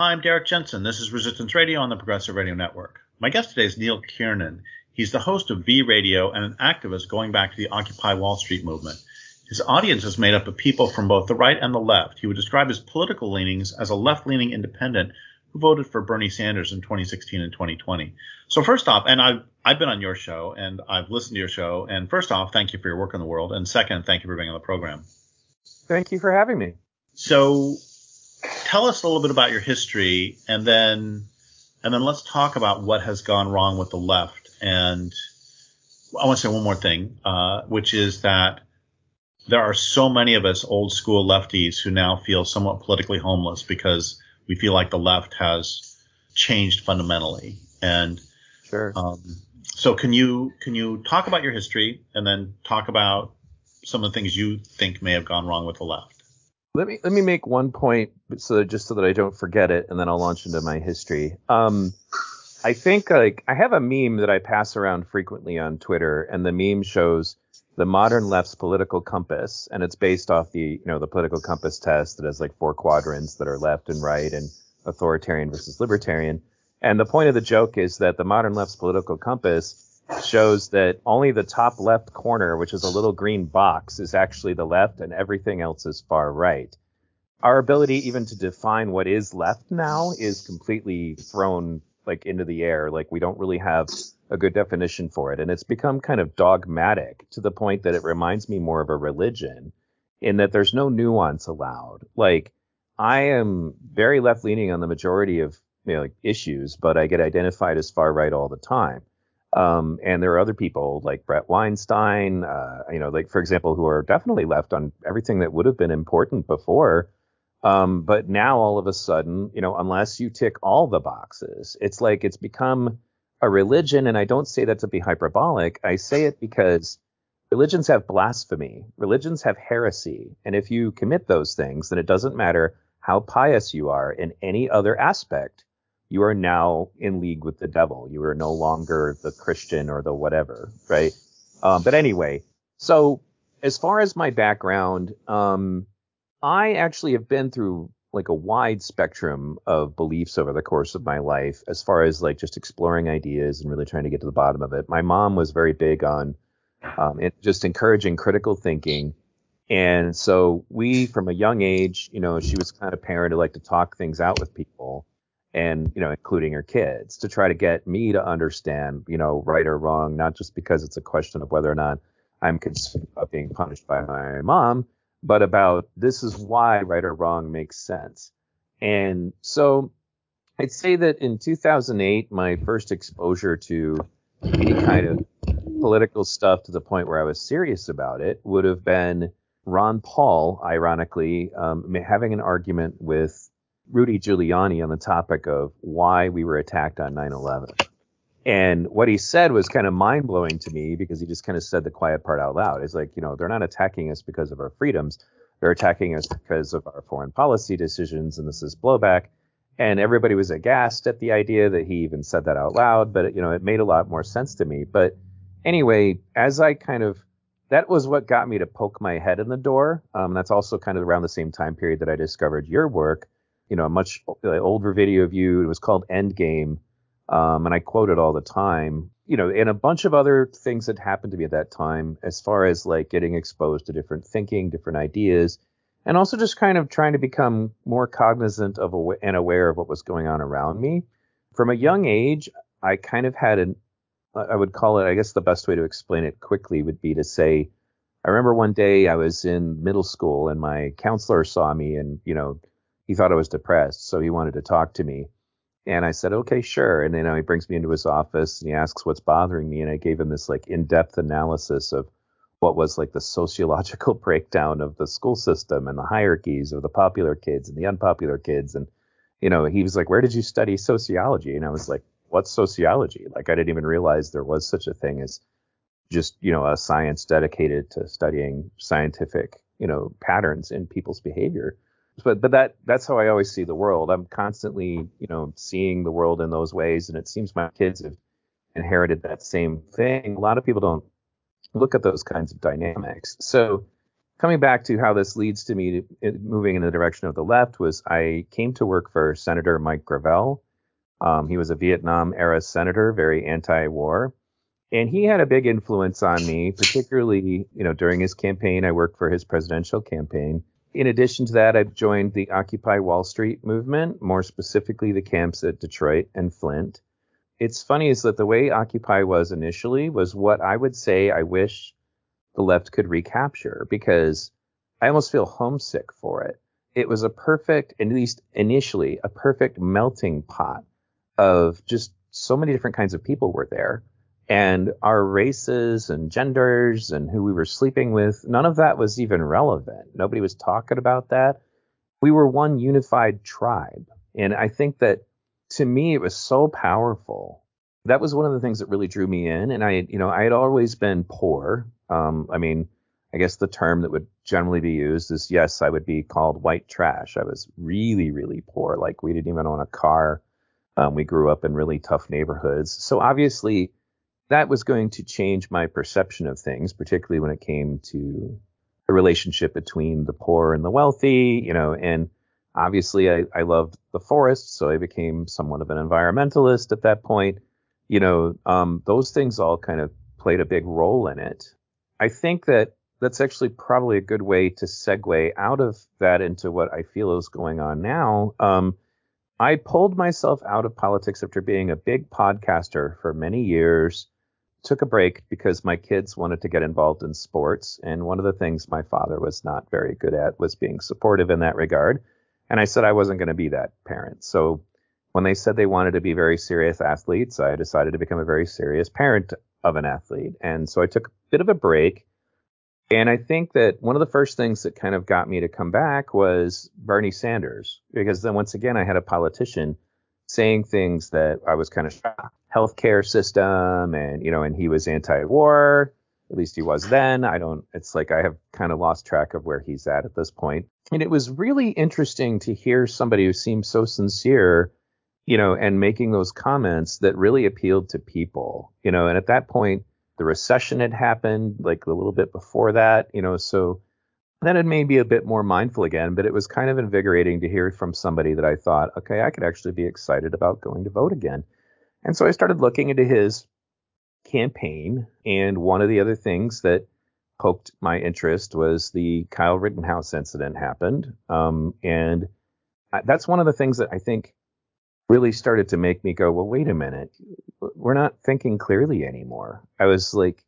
Hi, I'm Derrick Jensen. This is Resistance Radio on the Progressive Radio Network. My guest today is Neil Kiernan. He's the host of V Radio and an activist going back to the Occupy Wall Street movement. His audience is made up of people from both the right and the left. He would describe his political leanings as a left leaning independent who voted for Bernie Sanders in 2016 and 2020. So first off, and I've I've been on your show and I've listened to your show. And first off, thank you for your work in the world. And second, thank you for being on the program. Thank you for having me. So tell us a little bit about your history and then and then let's talk about what has gone wrong with the left. And I want to say one more thing, uh, which is that there are so many of us old school lefties who now feel somewhat politically homeless because we feel like the left has changed fundamentally. And sure. Um, so can you can you talk about your history and then talk about some of the things you think may have gone wrong with the left? Let me let me make one point so just so that I don't forget it, and then I'll launch into my history. Um, I think like I have a meme that I pass around frequently on Twitter, and the meme shows the modern left's political compass, and it's based off the you know the political compass test that has like four quadrants that are left and right and authoritarian versus libertarian. And the point of the joke is that the modern left's political compass shows that only the top left corner, which is a little green box, is actually the left and everything else is far right. Our ability even to define what is left now is completely thrown like into the air. Like we don't really have a good definition for it. And it's become kind of dogmatic to the point that it reminds me more of a religion in that there's no nuance allowed. Like I am very left leaning on the majority of you know, like issues, but I get identified as far right all the time. Um, and there are other people like Bret Weinstein, uh, you know, like for example, who are definitely left on everything that would have been important before. Um, but now all of a sudden, you know, unless you tick all the boxes, it's like it's become a religion. And I don't say that to be hyperbolic. I say it because religions have blasphemy, religions have heresy. And if you commit those things, then it doesn't matter how pious you are in any other aspect you are now in league with the devil. You are no longer the Christian or the whatever, right? Um, but anyway, so as far as my background, um, I actually have been through like a wide spectrum of beliefs over the course of my life, as far as like just exploring ideas and really trying to get to the bottom of it. My mom was very big on um, it, just encouraging critical thinking. And so we, from a young age, you know, she was kind of parent who liked to talk things out with people and you know including her kids to try to get me to understand you know right or wrong not just because it's a question of whether or not i'm concerned about being punished by my mom but about this is why right or wrong makes sense. And so i'd say that in 2008 my first exposure to any kind of political stuff to the point where i was serious about it would have been ron paul ironically um, having an argument with Rudy Giuliani on the topic of why we were attacked on 9 11. And what he said was kind of mind blowing to me because he just kind of said the quiet part out loud. It's like, you know, they're not attacking us because of our freedoms. They're attacking us because of our foreign policy decisions, and this is blowback. And everybody was aghast at the idea that he even said that out loud, but you know, it made a lot more sense to me. But anyway, as I kind of that was what got me to poke my head in the door. Um, that's also kind of around the same time period that I discovered your work you know a much older video of you. It was called Endgame, um, and I quote it all the time. You know, and a bunch of other things that happened to me at that time, as far as like getting exposed to different thinking, different ideas, and also just kind of trying to become more cognizant of and aware of what was going on around me. From a young age, I kind of had an I would call it, I guess the best way to explain it quickly would be to say, I remember one day I was in middle school and my counselor saw me and, you know, he thought I was depressed, so he wanted to talk to me. And I said, okay, sure. And then you know, he brings me into his office and he asks what's bothering me. And I gave him this like in-depth analysis of what was like the sociological breakdown of the school system and the hierarchies of the popular kids and the unpopular kids. And, you know, he was like, where did you study sociology? And I was like, what's sociology? Like, I didn't even realize there was such a thing as just, you know, a science dedicated to studying scientific, you know, patterns in people's behavior but but that that's how I always see the world. I'm constantly, you know, seeing the world in those ways, and it seems my kids have inherited that same thing. A lot of people don't look at those kinds of dynamics. So coming back to how this leads to me to, moving in the direction of the left was I came to work for Senator Mike Gravel. Um, he was a Vietnam era senator, very anti-war, and he had a big influence on me, particularly you know during his campaign. I worked for his presidential campaign. In addition to that, I've joined the Occupy Wall Street movement, more specifically the camps at Detroit and Flint. It's funny is that the way Occupy was initially was what I would say I wish the left could recapture because I almost feel homesick for it. It was a perfect, at least initially, a perfect melting pot of just so many different kinds of people were there. And our races and genders and who we were sleeping with, none of that was even relevant. Nobody was talking about that. We were one unified tribe. And I think that to me, it was so powerful. That was one of the things that really drew me in. And I, you know, I had always been poor. Um, I mean, I guess the term that would generally be used is yes, I would be called white trash. I was really, really poor. Like we didn't even own a car. Um, we grew up in really tough neighborhoods. So obviously, that was going to change my perception of things, particularly when it came to the relationship between the poor and the wealthy, you know, and obviously I, I loved the forest, so I became somewhat of an environmentalist at that point. You know, um, those things all kind of played a big role in it. I think that that's actually probably a good way to segue out of that into what I feel is going on now. Um, I pulled myself out of politics after being a big podcaster for many years. Took a break because my kids wanted to get involved in sports. And one of the things my father was not very good at was being supportive in that regard. And I said I wasn't going to be that parent. So when they said they wanted to be very serious athletes, I decided to become a very serious parent of an athlete. And so I took a bit of a break. And I think that one of the first things that kind of got me to come back was Bernie Sanders, because then once again, I had a politician saying things that I was kind of shocked. Healthcare system, and you know, and he was anti-war. At least he was then. I don't. It's like I have kind of lost track of where he's at at this point. And it was really interesting to hear somebody who seemed so sincere you know, and making those comments that really appealed to people, you know, and at that point, the recession had happened like a little bit before that, you know, so then it made me a bit more mindful again, but it was kind of invigorating to hear from somebody that I thought, okay, I could actually be excited about going to vote again. And so I started looking into his campaign. And one of the other things that poked my interest was the Kyle Rittenhouse incident happened. Um, and that's one of the things that I think really started to make me go, well, wait a minute, we're not thinking clearly anymore. I was like,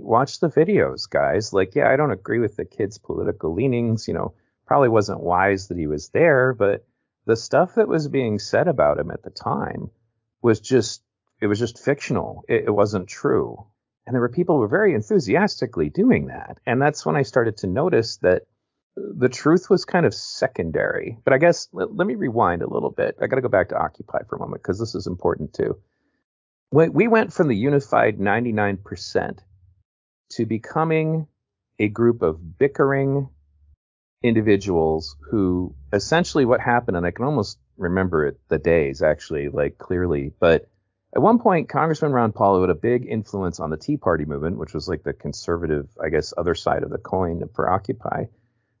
watch the videos, guys. Like, yeah, I don't agree with the kid's political leanings. You know, probably wasn't wise that he was there, but the stuff that was being said about him at the time was just, it was just fictional. It, it wasn't true. And there were people who were very enthusiastically doing that. And that's when I started to notice that the truth was kind of secondary. But I guess let, let me rewind a little bit. I got to go back to Occupy for a moment because this is important too. When we went from the unified 99% to becoming a group of bickering individuals who essentially what happened, and I can almost remember it, the days actually, like clearly, but at one point, Congressman Ron Paul, who had a big influence on the Tea Party movement, which was like the conservative, I guess, other side of the coin for Occupy,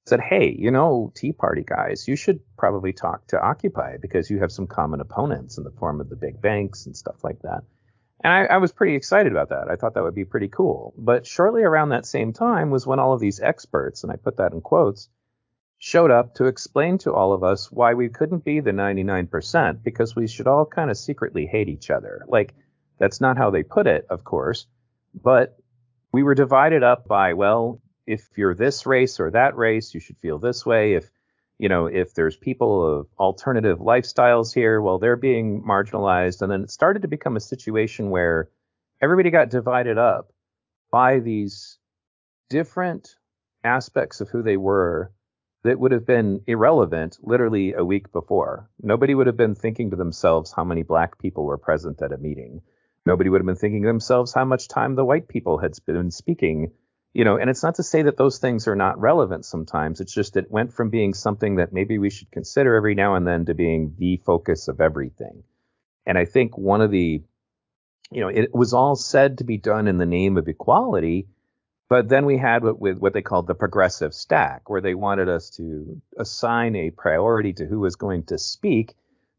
said, Hey, you know, Tea Party guys, you should probably talk to Occupy because you have some common opponents in the form of the big banks and stuff like that. And I, I, was pretty excited about that. I thought that would be pretty cool. But shortly around that same time was when all of these experts, and I put that in quotes, showed up to explain to all of us why we couldn't be the 99% because we should all kind of secretly hate each other. Like, that's not how they put it, of course, but we were divided up by, well, if you're this race or that race, you should feel this way. If you know, if there's people of alternative lifestyles here, well, they're being marginalized. And then it started to become a situation where everybody got divided up by these different aspects of who they were that would have been irrelevant literally a week before. Nobody would have been thinking to themselves how many black people were present at a meeting. Nobody would have been thinking to themselves how much time the white people had been speaking you know, and it's not to say that those things are not relevant sometimes. It's just it went from being something that maybe we should consider every now and then to being the focus of everything. And I think one of the, you know, it was all said to be done in the name of equality, But then we had what, with what they called the progressive stack, where they wanted us to assign a priority to who was going to speak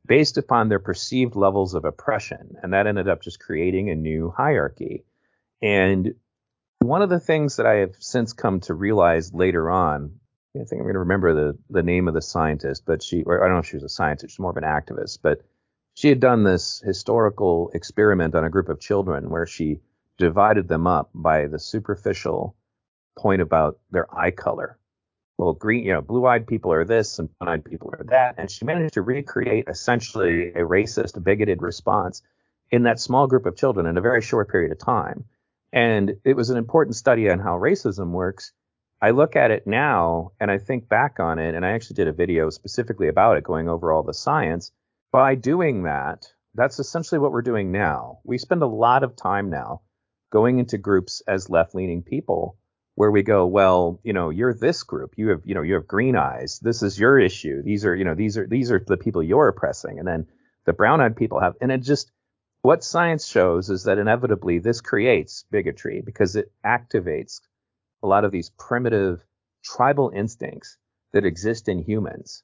based upon their perceived levels of oppression. And that ended up just creating a new hierarchy. And one of the things that I have since come to realize later on, I think I'm going to remember the, the name of the scientist, but she, I don't know if she was a scientist, she's more of an activist, but she had done this historical experiment on a group of children where she divided them up by the superficial point about their eye color. Well, green, you know, blue-eyed people are this and brown-eyed people are that, and she managed to recreate essentially a racist, bigoted response in that small group of children in a very short period of time. And it was an important study on how racism works. I look at it now and I think back on it, and I actually did a video specifically about it, going over all the science. By doing that, that's essentially what we're doing now. We spend a lot of time now going into groups as left leaning people where we go, well, you know, you're this group. You have, you know, you have green eyes. This is your issue. These are, you know, these are these are the people you're oppressing. And then the brown-eyed people have, and it just what science shows is that inevitably this creates bigotry because it activates a lot of these primitive tribal instincts that exist in humans.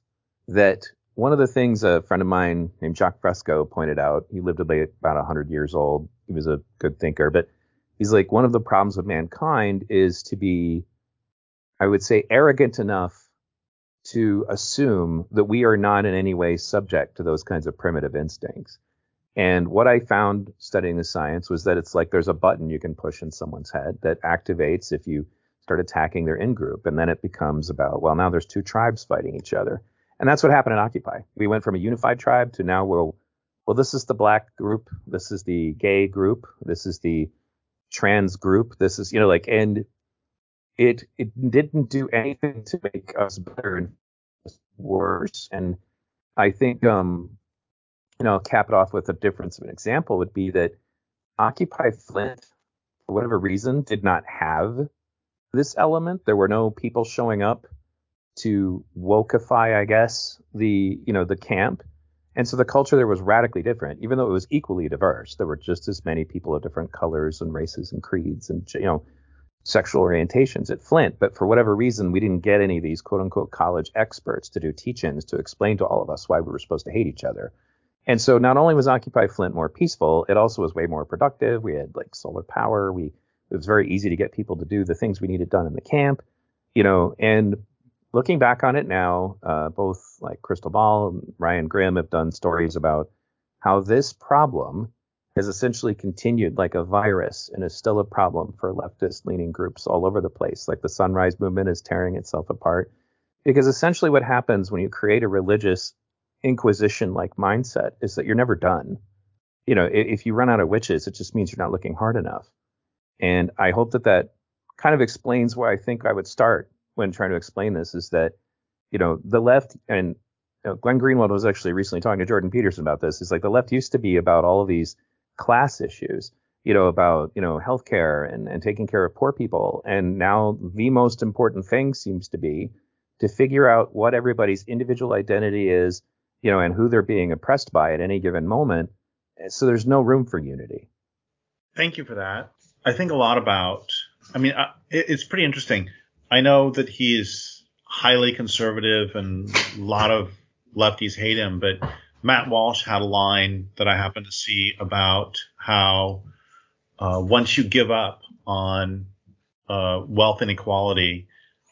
That one of the things a friend of mine named Jacque Fresco pointed out, he lived about 100 years old. He was a good thinker, but he's like one of the problems of mankind is to be i would say arrogant enough to assume that we are not in any way subject to those kinds of primitive instincts and what i found studying the science was that it's like there's a button you can push in someone's head that activates if you start attacking their in group and then it becomes about well now there's two tribes fighting each other and that's what happened in occupy we went from a unified tribe to now we're well this is the black group this is the gay group this is the trans group. This is, you know, like, and it it didn't do anything to make us better and worse. And I think, um, you know, cap it off with a difference of an example would be that Occupy Flint, for whatever reason, did not have this element. There were no people showing up to wokeify, I guess, the you know the camp. And so the culture there was radically different, even though it was equally diverse. There were just as many people of different colors and races and creeds and you know sexual orientations at Flint. But for whatever reason, we didn't get any of these quote unquote college experts to do teach-ins to explain to all of us why we were supposed to hate each other. And so not only was Occupy Flint more peaceful, it also was way more productive. We had like solar power. We it was very easy to get people to do the things we needed done in the camp, you know, and looking back on it now, uh, both like Krystal Ball and Ryan Grim have done stories about how this problem has essentially continued like a virus and is still a problem for leftist leaning groups all over the place. Like the Sunrise Movement is tearing itself apart. Because essentially what happens when you create a religious inquisition like mindset is that you're never done. You know, if you run out of witches, it just means you're not looking hard enough. And I hope that that kind of explains why I think I would start when trying to explain this is that, you know, the left and you know, Glenn Greenwald was actually recently talking to Jordan Peterson about this. Is like the left used to be about all of these class issues, you know, about you know healthcare and and taking care of poor people, and now the most important thing seems to be to figure out what everybody's individual identity is, you know, and who they're being oppressed by at any given moment. So there's no room for unity. Thank you for that. I think a lot about. I mean, uh, it's pretty interesting. I know that he's highly conservative and a lot of lefties hate him, but Matt Walsh had a line that I happened to see about how uh, once you give up on uh, wealth inequality,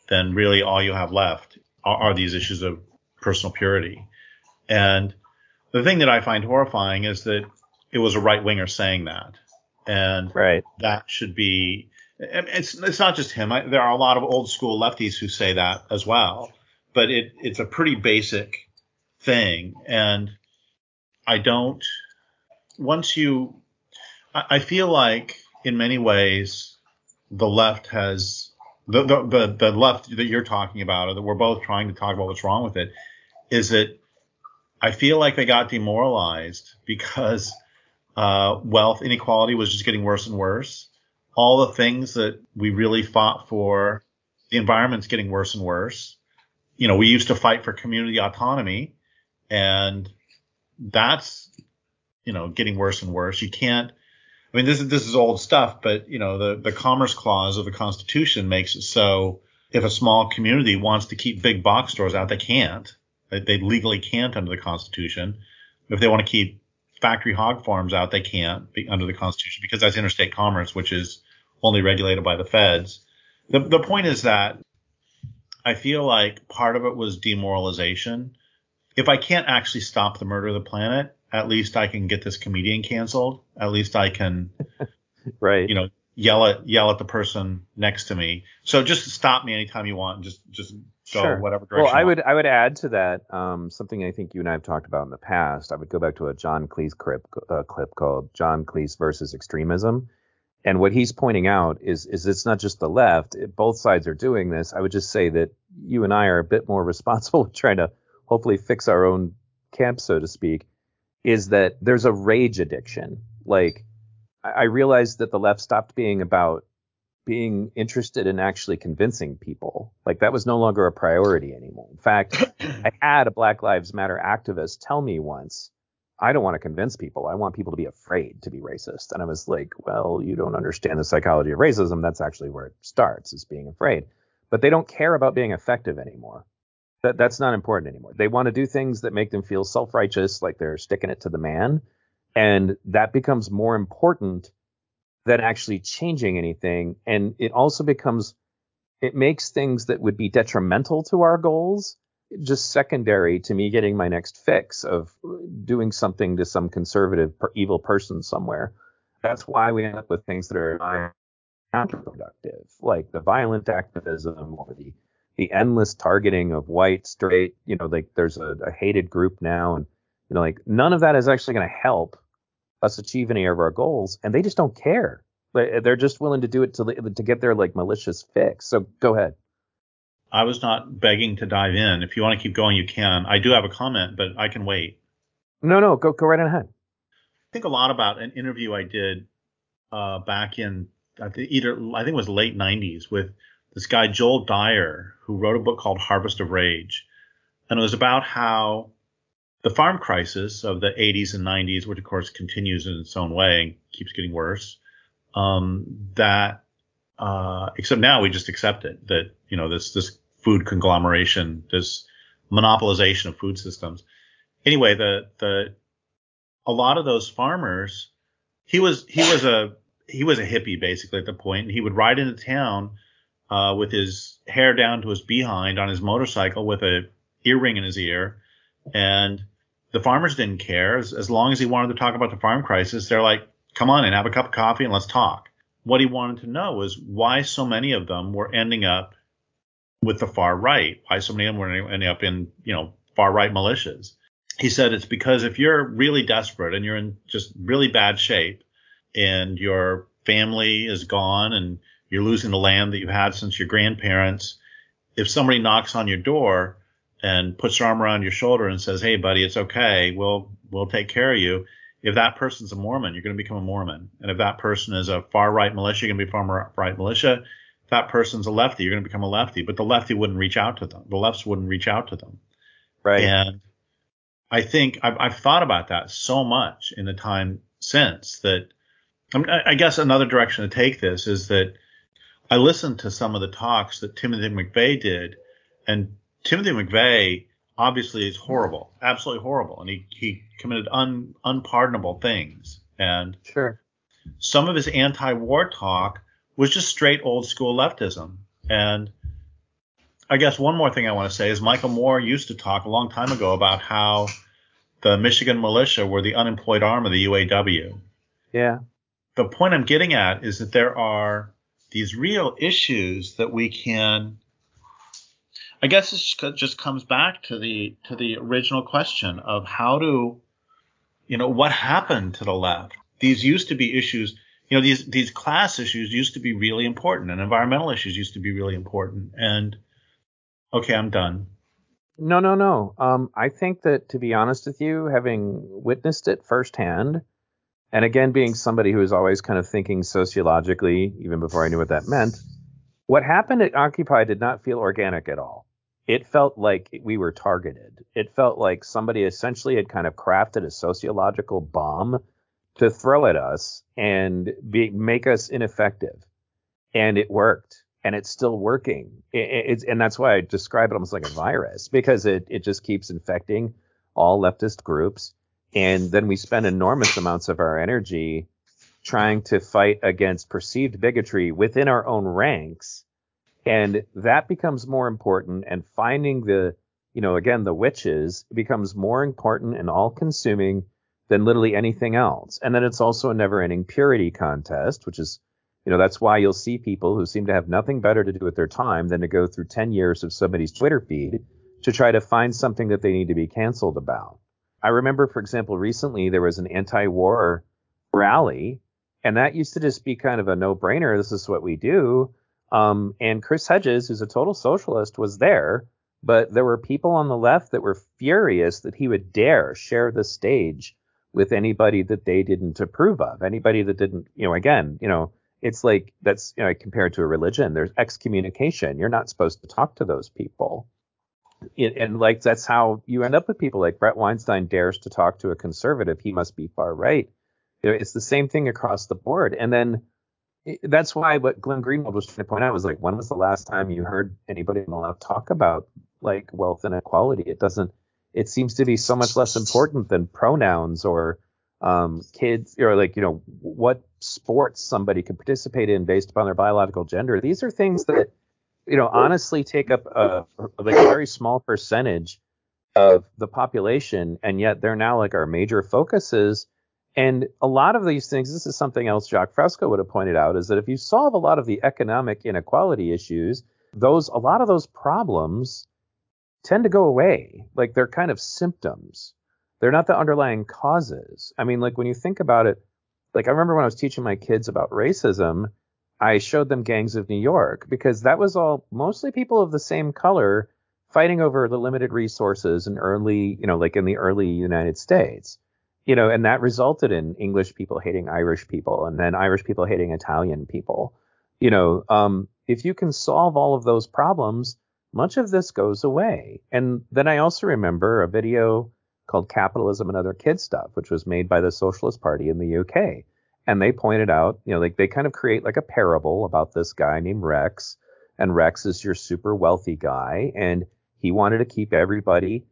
then really all you have left are, are these issues of personal purity. And the thing that I find horrifying is that it was a right winger saying that. And right. that should be it's it's not just him. I, there are a lot of old school lefties who say that as well. But it it's a pretty basic thing, and I don't. Once you, I, I feel like in many ways the left has the, the the the left that you're talking about, or that we're both trying to talk about what's wrong with it, is that I feel like they got demoralized because uh, wealth inequality was just getting worse and worse all the things that we really fought for, the environment's getting worse and worse. You know, we used to fight for community autonomy, and that's you know getting worse and worse. You can't. I mean, this is this is old stuff, but you know, the the Commerce Clause of the Constitution makes it so if a small community wants to keep big box stores out, they can't. They, they legally can't under the Constitution. If they want to keep factory hog farms out, they can't be under the Constitution because that's interstate commerce, which is only regulated by the feds. The the point is that I feel like part of it was demoralization. If I can't actually stop the murder of the planet, at least I can get this comedian canceled. At least I can, right? You know, yell at yell at the person next to me. So just stop me anytime you want. Just just go sure. whatever direction. Well, I would I would add to that um, something I think you and I have talked about in the past. I would go back to a John Cleese clip uh, clip called John Cleese versus extremism. And what he's pointing out is is it's not just the left. It, both sides are doing this. I would just say that you and I are a bit more responsible trying to hopefully fix our own camp, so to speak. Is that there's a rage addiction. Like I realized that the left stopped being about being interested in actually convincing people. Like that was no longer a priority anymore. In fact, I had a Black Lives Matter activist tell me once, I don't want to convince people. I want people to be afraid to be racist. And I was like, well, you don't understand the psychology of racism. That's actually where it starts, is being afraid. But they don't care about being effective anymore. That that's not important anymore. They want to do things that make them feel self-righteous, like they're sticking it to the man. And that becomes more important than actually changing anything. And it also becomes, it makes things that would be detrimental to our goals just secondary to me getting my next fix of doing something to some conservative evil person somewhere. That's why we end up with things that are counterproductive, like the violent activism or the the endless targeting of white, straight, you know, like there's a, a hated group now, and you know, like none of that is actually going to help us achieve any of our goals, and they just don't care. They're just willing to do it to to get their like malicious fix. So go ahead. I was not begging to dive in. If you want to keep going, you can. I do have a comment, but I can wait. No, no, go go right ahead. I think a lot about an interview I did uh, back in I think either I think it was late '90s with this guy Joel Dyer who wrote a book called Harvest of Rage, and it was about how the farm crisis of the 80s and 90s, which of course continues in its own way and keeps getting worse, um, that uh, except now we just accept it that you know this this food conglomeration, this monopolization of food systems. Anyway, the the a lot of those farmers, he was he was a he was a hippie basically at the point, and he would ride into town uh, with his hair down to his behind on his motorcycle with a earring in his ear, and the farmers didn't care as, as long as he wanted to talk about the farm crisis. They're like, "Come on and have a cup of coffee and let's talk." What he wanted to know was why so many of them were ending up with the far right, why so many of them were ending up in you know far right militias. He said it's because if you're really desperate and you're in just really bad shape, and your family is gone and you're losing the land that you had since your grandparents, if somebody knocks on your door and puts their arm around your shoulder and says, "Hey, buddy, it's okay. We'll we'll take care of you." If that person's a Mormon, you're going to become a Mormon, and if that person is a far right militia, you're going to be far right militia. If that person's a lefty, you're going to become a lefty. But the lefty wouldn't reach out to them. The lefts wouldn't reach out to them. Right. And I think I've, I've thought about that so much in the time since that. I guess another direction to take this is that I listened to some of the talks that Timothy McVeigh did, and Timothy McVeigh obviously is horrible, absolutely horrible, and he he committed un, unpardonable things. And sure, some of his anti-war talk was just straight old school leftism. And I guess one more thing I want to say is Michael Moore used to talk a long time ago about how the Michigan militia were the unemployed arm of the UAW. Yeah. The point I'm getting at is that there are these real issues that we can I guess it just comes back to the to the original question of how to, you know, what happened to the left. These used to be issues, you know, these these class issues used to be really important, and environmental issues used to be really important. And okay, I'm done. No, no, no. Um, I think that to be honest with you, having witnessed it firsthand, and again being somebody who is always kind of thinking sociologically, even before I knew what that meant, what happened at Occupy did not feel organic at all it felt like we were targeted. It felt like somebody essentially had kind of crafted a sociological bomb to throw at us and be, make us ineffective. And it worked and it's still working. It, and that's why I describe it almost like a virus because it, it just keeps infecting all leftist groups. And then we spend enormous amounts of our energy trying to fight against perceived bigotry within our own ranks. And that becomes more important. And finding the, you know, again, the witches becomes more important and all consuming than literally anything else. And then it's also a never ending purity contest, which is, you know, that's why you'll see people who seem to have nothing better to do with their time than to go through 10 years of somebody's Twitter feed to try to find something that they need to be canceled about. I remember, for example, recently there was an anti war rally, and that used to just be kind of a no brainer. This is what we do. Um, and Chris Hedges, who's a total socialist, was there, but there were people on the left that were furious that he would dare share the stage with anybody that they didn't approve of, anybody that didn't, you know, again, you know, it's like that's you know, compared to a religion. There's excommunication. You're not supposed to talk to those people. It, and like that's how you end up with people like Bret Weinstein dares to talk to a conservative. He must be far right. It's the same thing across the board. And then that's why what Glenn Greenwald was trying to point out was like, when was the last time you heard anybody in the left talk about like wealth inequality? It doesn't. It seems to be so much less important than pronouns or um, kids or like you know what sports somebody can participate in based upon their biological gender. These are things that you know honestly take up a like a very small percentage of the population, and yet they're now like our major focuses. And a lot of these things, this is something else Jacque Fresco would have pointed out, is that if you solve a lot of the economic inequality issues, those a lot of those problems tend to go away. Like they're kind of symptoms. They're not the underlying causes. I mean, like when you think about it, like I remember when I was teaching my kids about racism, I showed them Gangs of New York because that was all mostly people of the same color fighting over the limited resources in early, you know, like in the early United States. You know, and that resulted in English people hating Irish people and then Irish people hating Italian people. You know, um, if you can solve all of those problems, much of this goes away. And then I also remember a video called Capitalism and Other Kid Stuff, which was made by the Socialist Party in the UK. And they pointed out, you know, like they kind of create like a parable about this guy named Rex. And Rex is your super wealthy guy. And he wanted to keep everybody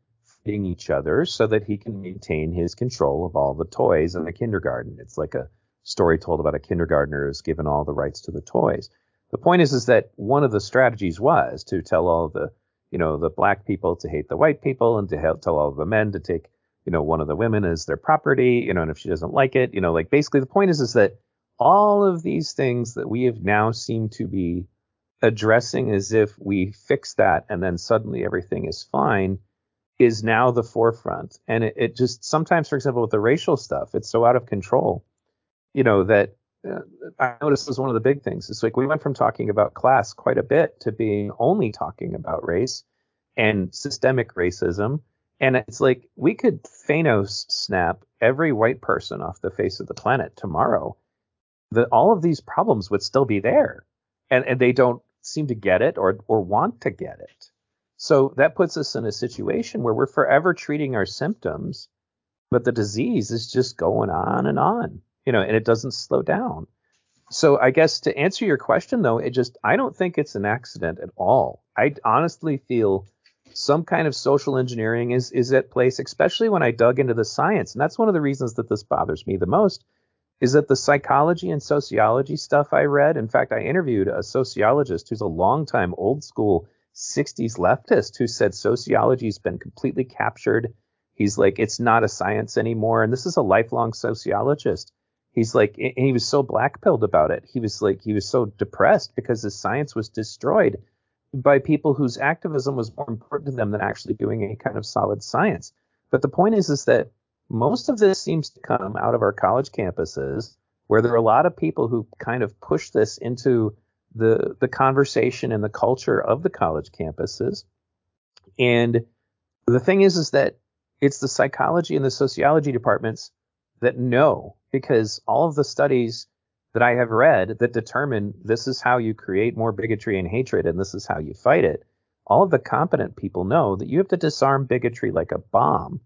feeding each other so that he can maintain his control of all the toys in the kindergarten. It's like a story told about a kindergartner who's given all the rights to the toys. The point is, is that one of the strategies was to tell all the you know, the black people to hate the white people and to help tell all the men to take, you know, one of the women as their property, you know, and if she doesn't like it, you know, like basically the point is is that all of these things that we have now seem to be addressing as if we fix that and then suddenly everything is fine is now the forefront. And it, it just sometimes, for example, with the racial stuff, it's so out of control, you know, that uh, I noticed was one of the big things. It's like we went from talking about class quite a bit to being only talking about race and systemic racism. And it's like we could Thanos snap every white person off the face of the planet tomorrow. That all of these problems would still be there. And, and they don't seem to get it or or want to get it. So that puts us in a situation where we're forever treating our symptoms, but the disease is just going on and on you know, and it doesn't slow down. So I guess to answer your question though, it just I don't think it's an accident at all. I honestly feel some kind of social engineering is is at place, especially when I dug into the science. And that's one of the reasons that this bothers me the most is that the psychology and sociology stuff I read, in fact, I interviewed a sociologist who's a longtime old school 60s leftist who said sociology's been completely captured. He's like, it's not a science anymore. And this is a lifelong sociologist he's like and he was so blackpilled about it he was like he was so depressed because his science was destroyed by people whose activism was more important to them than actually doing any kind of solid science but the point is is that most of this seems to come out of our college campuses where there are a lot of people who kind of push this into the the conversation and the culture of the college campuses and the thing is is that it's the psychology and the sociology departments that know because all of the studies that I have read that determine this is how you create more bigotry and hatred and this is how you fight it, all of the competent people know that you have to disarm bigotry like a bomb.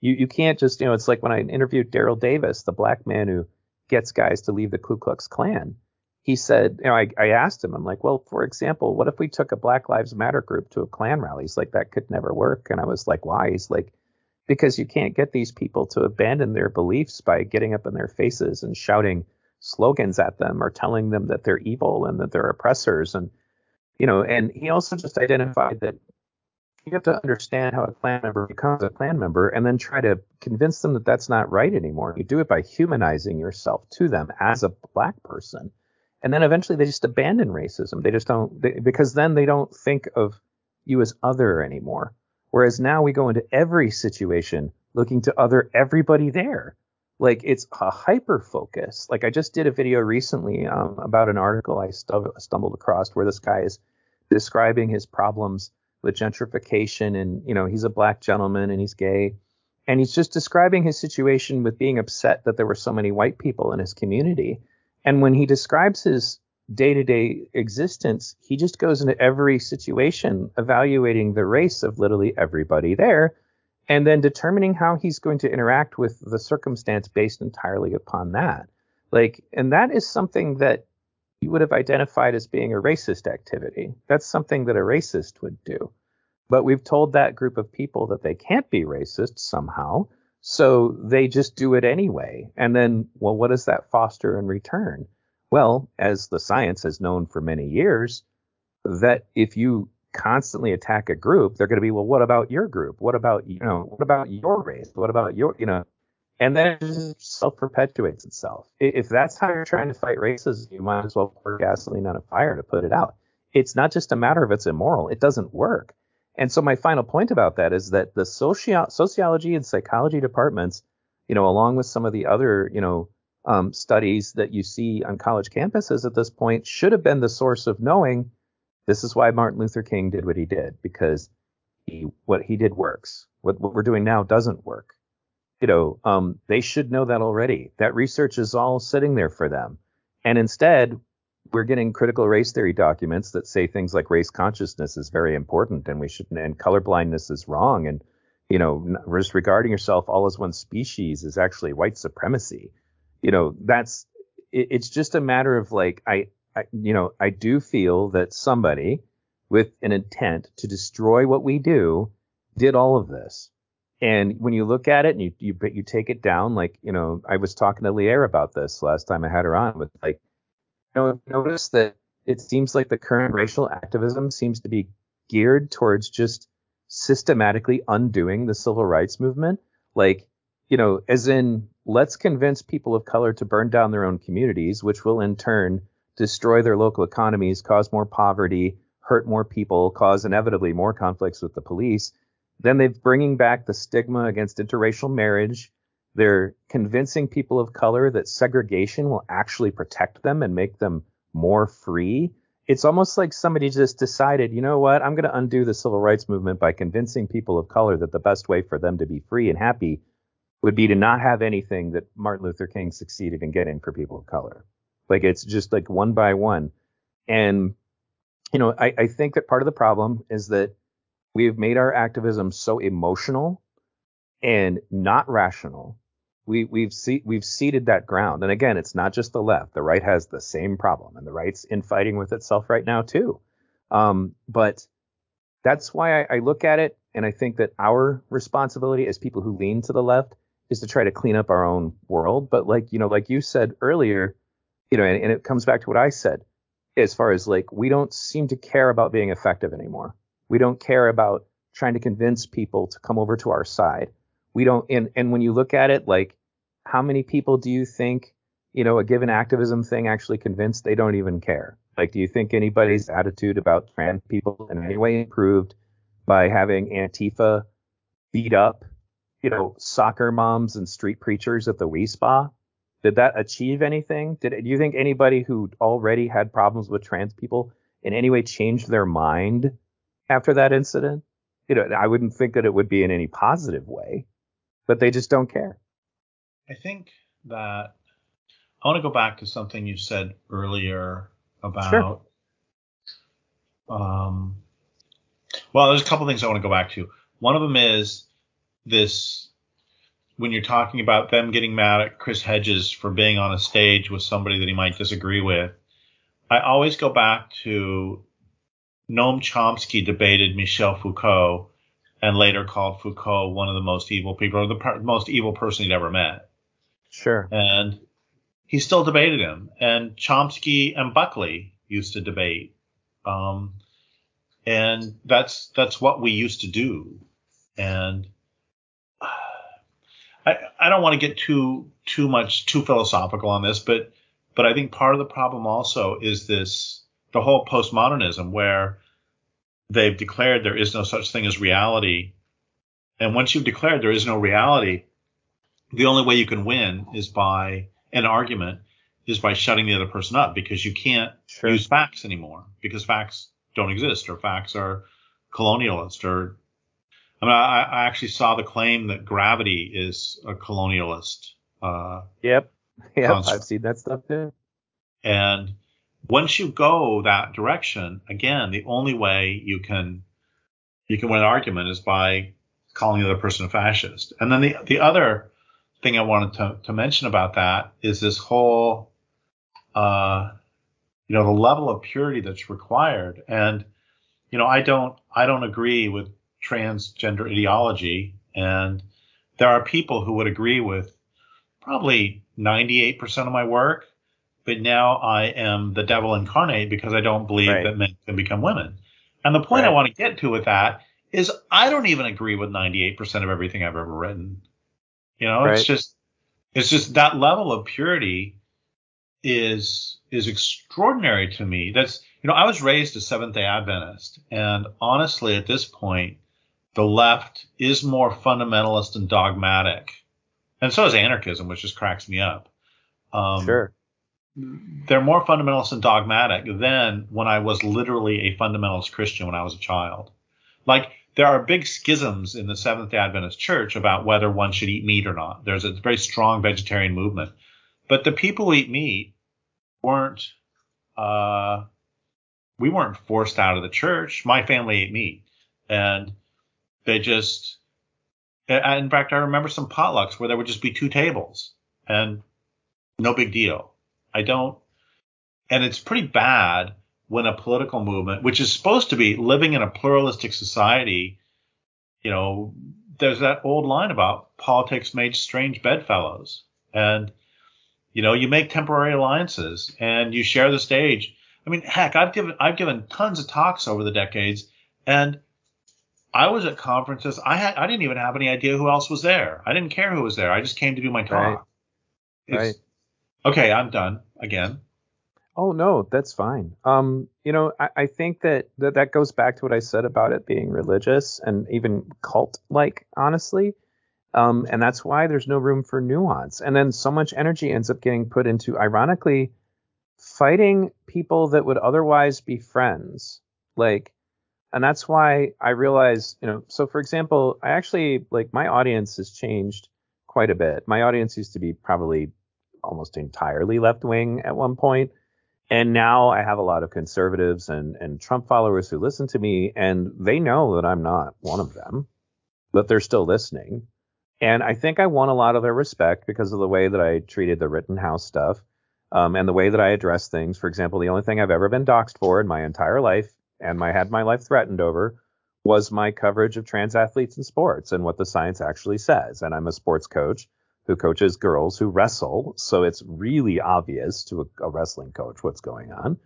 You you can't just you know it's like when I interviewed Daryl Davis, the black man who gets guys to leave the Ku Klux Klan. He said, you know, I, I asked him, I'm like, well, for example, what if we took a Black Lives Matter group to a Klan rally? He's like, that could never work. And I was like, why? He's like, because you can't get these people to abandon their beliefs by getting up in their faces and shouting slogans at them or telling them that they're evil and that they're oppressors and you know and he also just identified that you have to understand how a Klan member becomes a Klan member and then try to convince them that that's not right anymore. You do it by humanizing yourself to them as a black person. And then eventually they just abandon racism. They just don't, they, because then they don't think of you as other anymore. Whereas now we go into every situation looking to other everybody there. Like it's a hyper focus. Like I just did a video recently um, about an article I stu- stumbled across where this guy is describing his problems with gentrification and you know he's a black gentleman and he's gay and he's just describing his situation with being upset that there were so many white people in his community and when he describes his day-to-day existence he just goes into every situation evaluating the race of literally everybody there and then determining how he's going to interact with the circumstance based entirely upon that like and that is something that you would have identified as being a racist activity. That's something that a racist would do. But we've told that group of people that they can't be racist somehow. So they just do it anyway. And then, well, what does that foster in return? Well, as the science has known for many years, that if you constantly attack a group, they're going to be, well, what about your group? What about, you know, what about your race? What about your, you know, and then it just self perpetuates itself. If that's how you're trying to fight racism, you might as well pour gasoline on a fire to put it out. It's not just a matter of it's immoral; it doesn't work. And so my final point about that is that the socio- sociology and psychology departments, you know, along with some of the other, you know, um, studies that you see on college campuses at this point, should have been the source of knowing this is why Martin Luther King did what he did because he what he did works. What what we're doing now doesn't work you know, um, they should know that already. That research is all sitting there for them. And instead, we're getting critical race theory documents that say things like race consciousness is very important and we shouldn't and colorblindness is wrong and you know just regarding yourself all as one species is actually white supremacy you know that's it, it's just a matter of like I, I you know i do feel that somebody with an intent to destroy what we do did all of this and when you look at it and you you you take it down, like you know, I was talking to Lear about this last time I had her on. With like, you know, notice that it seems like the current racial activism seems to be geared towards just systematically undoing the civil rights movement. Like, you know, as in, let's convince people of color to burn down their own communities, which will in turn destroy their local economies, cause more poverty, hurt more people, cause inevitably more conflicts with the police then they're bringing back the stigma against interracial marriage. They're convincing people of color that segregation will actually protect them and make them more free. It's almost like somebody just decided, you know what, I'm going to undo the civil rights movement by convincing people of color that the best way for them to be free and happy would be to not have anything that Martin Luther King succeeded in getting for people of color. Like it's just like one by one. And, you know, I, I think that part of the problem is that We've made our activism so emotional and not rational. We, we've see, we've ceded that ground. And again, it's not just the left. The right has the same problem, and the right's infighting with itself right now too. Um, but that's why I, I look at it, and I think that our responsibility as people who lean to the left is to try to clean up our own world. But like you know, like you said earlier, you know, and, and, it comes back to what I said, as far as like we don't seem to care about being effective anymore. We don't care about trying to convince people to come over to our side. We don't and and when you look at it like how many people do you think, you know, a given activism thing actually convinced they don't even care? Like do you think anybody's attitude about trans people in any way improved by having Antifa beat up, you know, soccer moms and street preachers at the Wi Spa? Did that achieve anything? Did do you think anybody who already had problems with trans people in any way changed their mind after that incident. You know, I wouldn't think that it would be in any positive way, but they just don't care. I think that I want to go back to something you said earlier about. Sure. Um, well, there's a couple things I want to go back to. One of them is this when you're talking about them getting mad at Chris Hedges for being on a stage with somebody that he might disagree with, I always go back to Noam Chomsky debated Michel Foucault and later called Foucault one of the most evil people or the per- most evil person he'd ever met. Sure. And he still debated him. And Chomsky and Buckley used to debate. Um, and that's that's what we used to do. And I I don't want to get too too much too philosophical on this, but but I think part of the problem also is this the whole postmodernism where they've declared there is no such thing as reality. And once you've declared there is no reality, the only way you can win is by an argument is by shutting the other person up because you can't sure. use facts anymore because facts don't exist or facts are colonialist or I mean I, I actually saw the claim that gravity is a colonialist. Uh, yep. Yep. Construct. I've seen that stuff too. And once you go that direction, again, the only way you can you can win an argument is by calling the other person a fascist. And then the the other thing I wanted to, to mention about that is this whole uh, you know, the level of purity that's required. And, you know, I don't I don't agree with transgender ideology. And there are people who would agree with probably 98% of my work but now I am the devil incarnate because I don't believe right. that men can become women. And the point right. I want to get to with that is I don't even agree with 98% of everything I've ever written. You know, right. it's just it's just that level of purity is is extraordinary to me. That's you know, I was raised a Seventh Day Adventist, and honestly, at this point, the left is more fundamentalist and dogmatic, and so is anarchism, which just cracks me up. Um, sure they're more fundamentalist and dogmatic than when I was literally a fundamentalist Christian when I was a child. Like there are big schisms in the Seventh Day Adventist Church about whether one should eat meat or not. There's a very strong vegetarian movement, but the people who eat meat weren't. Uh, we weren't forced out of the church. My family ate meat, and they just. In fact, I remember some potlucks where there would just be two tables, and no big deal I don't, and it's pretty bad when a political movement, which is supposed to be living in a pluralistic society, you know, there's that old line about politics made strange bedfellows. And, you know, you make temporary alliances and you share the stage. I mean, heck, I've given I've given tons of talks over the decades, and I was at conferences. I had I didn't even have any idea who else was there. I didn't care who was there. I just came to do my talk. Right. right. Okay, I'm done again. Oh no, that's fine. Um, you know, I, I think that, that that goes back to what I said about it being religious and even cult-like, honestly. Um, and that's why there's no room for nuance. And then so much energy ends up getting put into, ironically, fighting people that would otherwise be friends. Like, and that's why I realize, you know, so for example, I actually like my audience has changed quite a bit. My audience used to be probably almost entirely left wing at one point. And now I have a lot of conservatives and, and Trump followers who listen to me, and they know that I'm not one of them, but they're still listening. And I think I won a lot of their respect because of the way that I treated the Rittenhouse stuff um, and the way that I address things. For example, the only thing I've ever been doxxed for in my entire life and I had my life threatened over was my coverage of trans athletes in sports and what the science actually says. And I'm a sports coach who coaches girls who wrestle. So it's really obvious to a, a wrestling coach what's going on.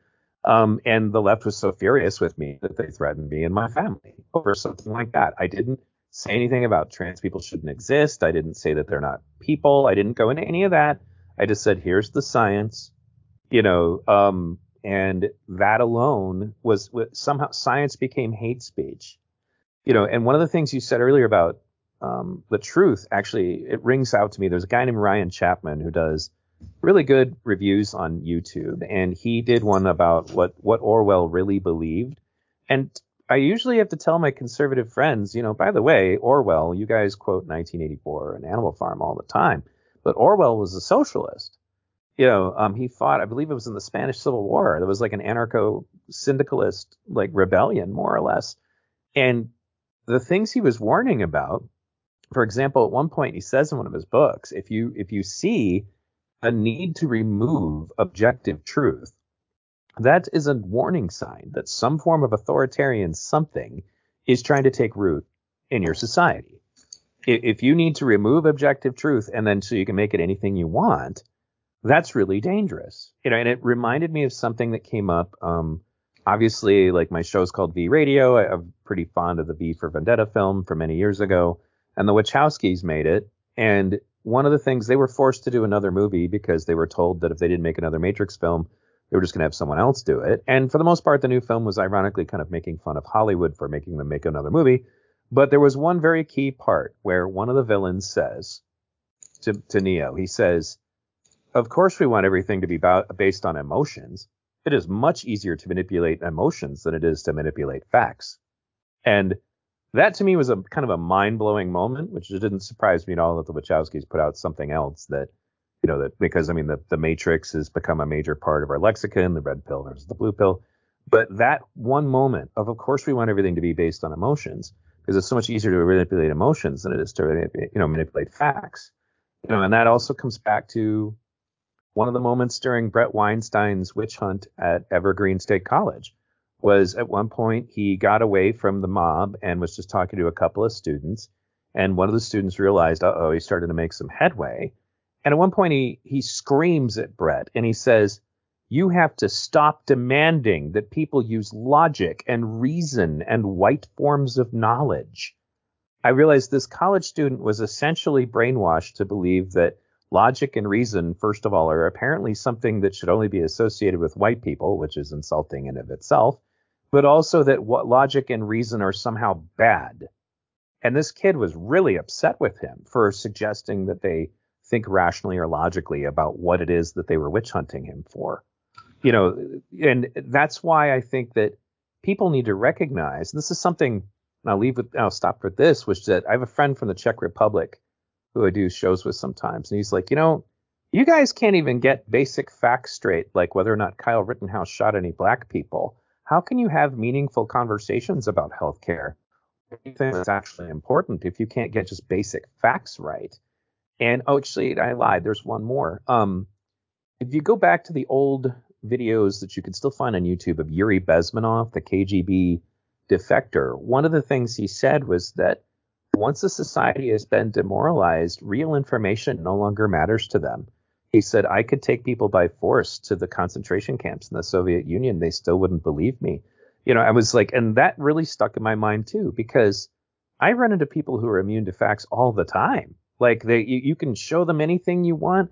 Um, and the left was so furious with me that they threatened me and my family over something like that. I didn't say anything about trans people shouldn't exist. I didn't say that they're not people. I didn't go into any of that. I just said, here's the science, you know, um, and that alone was somehow science became hate speech, you know. And one of the things you said earlier about um, the truth actually it rings out to me. There's a guy named Ryan Chapman who does really good reviews on YouTube, and he did one about what what Orwell really believed. And I usually have to tell my conservative friends, you know, by the way, Orwell, you guys quote 1984 and Animal Farm all the time, but Orwell was a socialist. You know, um, he fought, I believe it was in the Spanish Civil War. There was like an anarcho syndicalist like rebellion, more or less. And the things he was warning about for example, at one point he says in one of his books, if you if you see a need to remove objective truth, that is a warning sign that some form of authoritarian something is trying to take root in your society. If you need to remove objective truth and then so you can make it anything you want, that's really dangerous. You know, and it reminded me of something that came up. Um, obviously, like my show's called V Radio. I, I'm pretty fond of the V for Vendetta film from many years ago, and the Wachowskis made it. And one of the things they were forced to do another movie because they were told that if they didn't make another Matrix film, they were just going to have someone else do it. And for the most part, the new film was ironically kind of making fun of Hollywood for making them make another movie. But there was one very key part where one of the villains says to, to Neo, he says, Of course, we want everything to be based on emotions. It is much easier to manipulate emotions than it is to manipulate facts. And that to me was a kind of a mind blowing moment, which didn't surprise me at all that the Wachowskis put out something else that you know that because I mean the the Matrix has become a major part of our lexicon, the red pill versus the blue pill. But that one moment of, of course, we want everything to be based on emotions because it's so much easier to manipulate emotions than it is to you know manipulate facts. You know, and that also comes back to one of the moments during Bret Weinstein's witch hunt at Evergreen State College was at one point he got away from the mob and was just talking to a couple of students and one of the students realized, oh, he started to make some headway and at one point, he he screams at Bret and he says, "You have to stop demanding that people use logic and reason and white forms of knowledge." I realized this college student was essentially brainwashed to believe that logic and reason, first of all, are apparently something that should only be associated with white people, which is insulting in of itself, but also that what logic and reason are somehow bad. And this kid was really upset with him for suggesting that they think rationally or logically about what it is that they were witch hunting him for. You know, and that's why I think that people need to recognize this is something and I'll leave with I'll stop with this, which is that I have a friend from the Czech Republic who I do shows with sometimes, and he's like, you know, you guys can't even get basic facts straight, like whether or not Kyle Rittenhouse shot any black people. How can you have meaningful conversations about healthcare? Anything that's actually important if you can't get just basic facts right. And oh, actually, I lied. There's one more. Um, if you go back to the old videos that you can still find on YouTube of Yuri Bezmenov, the KGB defector, one of the things he said was that once a society has been demoralized, real information no longer matters to them. He said, I could take people by force to the concentration camps in the Soviet Union. They still wouldn't believe me. You know, I was like, and that really stuck in my mind too, because I run into people who are immune to facts all the time. Like they, you, you can show them anything you want,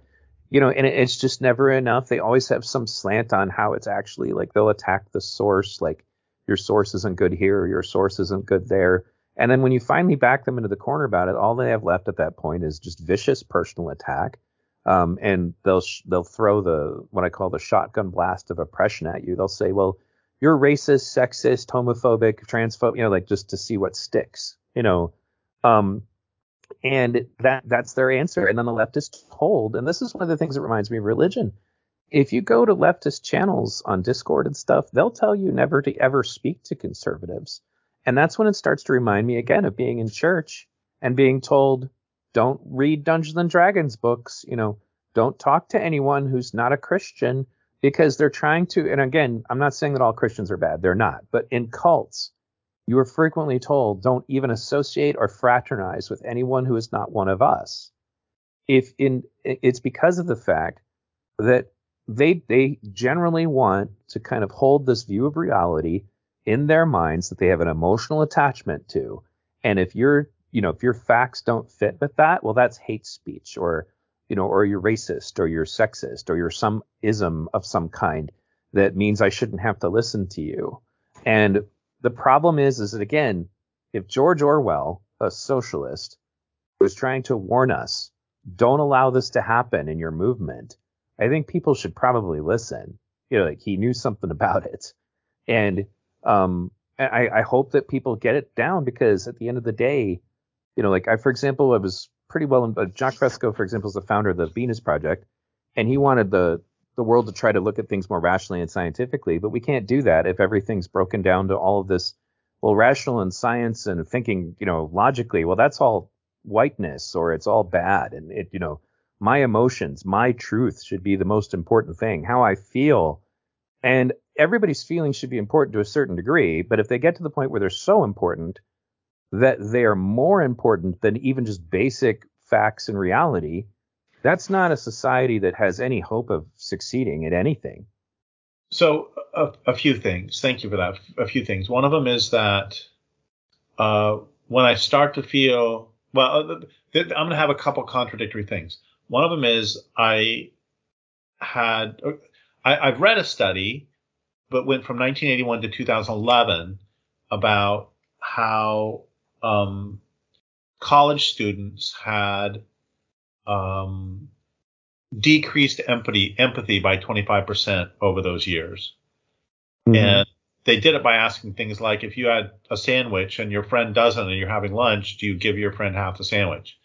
you know, and it, it's just never enough. They always have some slant on how it's actually like they'll attack the source, like your source isn't good here, or your source isn't good there. And then when you finally back them into the corner about it, all they have left at that point is just vicious personal attack. Um, and they'll sh- they'll throw the what I call the shotgun blast of oppression at you. They'll say, "Well, you're racist, sexist, homophobic, transphobic," you know, like just to see what sticks. You know, um, and that that's their answer. And then the leftists hold, and this is one of the things that reminds me of religion. If you go to leftist channels on Discord and stuff, they'll tell you never to ever speak to conservatives. And that's when it starts to remind me again of being in church and being told, don't read Dungeons and Dragons books, you know, don't talk to anyone who's not a Christian because they're trying to and again, I'm not saying that all Christians are bad, they're not, but in cults, you are frequently told don't even associate or fraternize with anyone who is not one of us. If in it's because of the fact that they they generally want to kind of hold this view of reality in their minds that they have an emotional attachment to. And if you're, you know, if your facts don't fit with that, well, that's hate speech or, you know, or you're racist or you're sexist or you're some ism of some kind that means I shouldn't have to listen to you. And the problem is, is that again, if George Orwell, a socialist, was trying to warn us, don't allow this to happen in your movement, I think people should probably listen. You know, like he knew something about it, and um, I, I hope that people get it down because at the end of the day, you know, like I, for example, I was pretty well. In, uh, Jacque Fresco, for example, is the founder of the Venus Project, and he wanted the the world to try to look at things more rationally and scientifically, but we can't do that if everything's broken down to all of this, well, rational and science and thinking, you know, logically. Well, that's all whiteness or it's all bad and it you know my emotions my truth should be the most important thing how i feel and everybody's feelings should be important to a certain degree but if they get to the point where they're so important that they are more important than even just basic facts and reality that's not a society that has any hope of succeeding at anything. So a, a few things. Thank you for that. A few things. One of them is that uh, when I start to feel well, uh, I'm going to have a couple contradictory things. One of them is I had I, have read a study, but went from 1981 to 2011 about how um, college students had um, decreased empathy empathy by 25% over those years. Mm-hmm. And they did it by asking things like if you had a sandwich and your friend doesn't and you're having lunch, do you give your friend half the sandwich?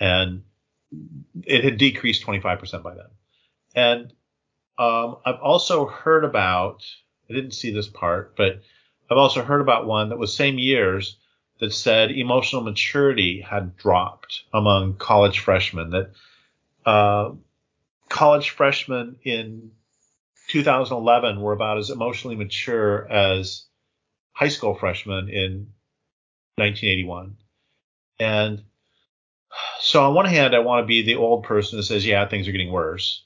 And it had decreased 25% by then. And um, I've also heard about, I didn't see this part, but I've also heard about one that was same years that said emotional maturity had dropped among college freshmen, that uh, college freshmen in 2011 were about as emotionally mature as high school freshmen in 1981. And so on one hand, I want to be the old person that says, yeah, things are getting worse.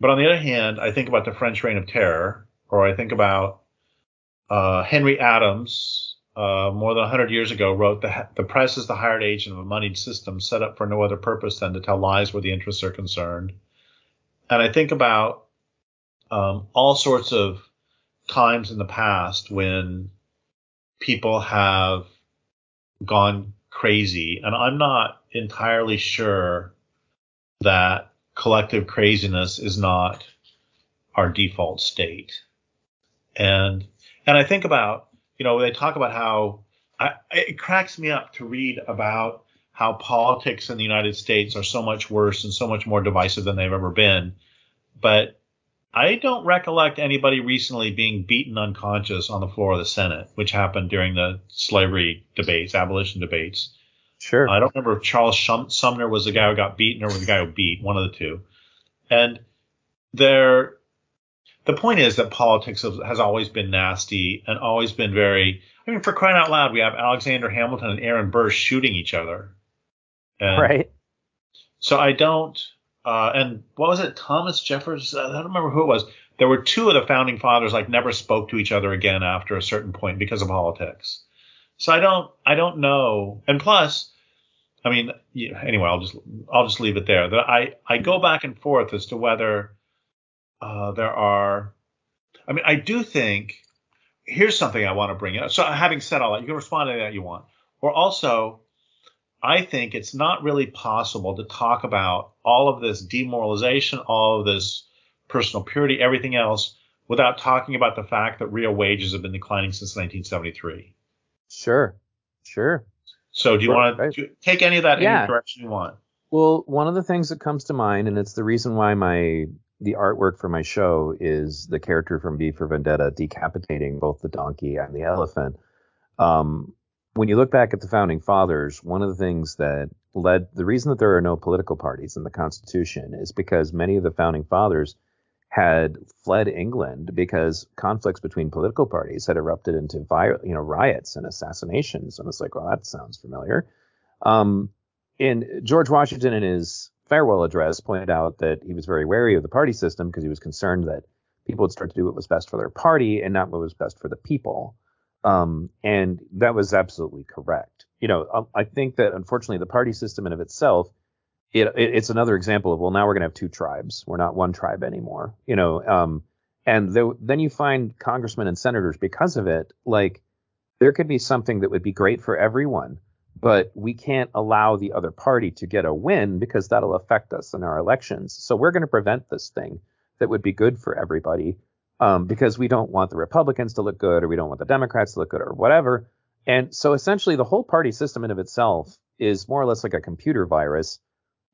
But on the other hand, I think about the French Reign of Terror, or I think about uh, Henry Adams, uh, more than 100 years ago, wrote the, the press is the hired agent of a moneyed system set up for no other purpose than to tell lies where the interests are concerned. And I think about um, all sorts of times in the past when people have gone crazy, and I'm not entirely sure that collective craziness is not our default state. And and I think about you know they talk about how I, it cracks me up to read about how politics in the United States are so much worse and so much more divisive than they've ever been. But I don't recollect anybody recently being beaten unconscious on the floor of the Senate, which happened during the slavery debates, abolition debates. Sure. I don't remember if Charles Sumner was the guy who got beaten or was the guy who beat, one of the two. And there, the point is that politics has always been nasty and always been very, I mean, for crying out loud, we have Alexander Hamilton and Aaron Burr shooting each other. And right. So I don't, uh, and what was it? Thomas Jefferson. I don't remember who it was. There were two of the founding fathers like never spoke to each other again after a certain point because of politics. So I don't, I don't know. And plus, I mean, anyway, I'll just, I'll just leave it there. That I, I go back and forth as to whether uh, there are. I mean, I do think. Here's something I want to bring up. So, having said all that, you can respond to that you want. Or also, I think it's not really possible to talk about all of this demoralization, all of this personal purity, everything else, without talking about the fact that real wages have been declining since 1973. Sure, sure. So, do you right, want to take any of that yeah. any direction you want? Well, one of the things that comes to mind, and it's the reason why my the artwork for my show is the character from V for Vendetta decapitating both the donkey and the elephant. Um, when you look back at the founding fathers, one of the things that led the reason that there are no political parties in the Constitution is because many of the founding fathers had fled England because conflicts between political parties had erupted into you know riots and assassinations. And it's like, well, that sounds familiar. Um, and George Washington, in his farewell address, pointed out that he was very wary of the party system because he was concerned that people would start to do what was best for their party and not what was best for the people. Um, and that was absolutely correct. You know, um, I think that unfortunately the party system in of itself, it, it, it's another example of well now we're gonna have two tribes. We're not one tribe anymore. You know, um, and th- then you find congressmen and senators because of it. Like there could be something that would be great for everyone, but we can't allow the other party to get a win because that'll affect us in our elections. So we're going to prevent this thing that would be good for everybody um, because we don't want the Republicans to look good or we don't want the Democrats to look good or whatever. And so essentially, the whole party system in of itself is more or less like a computer virus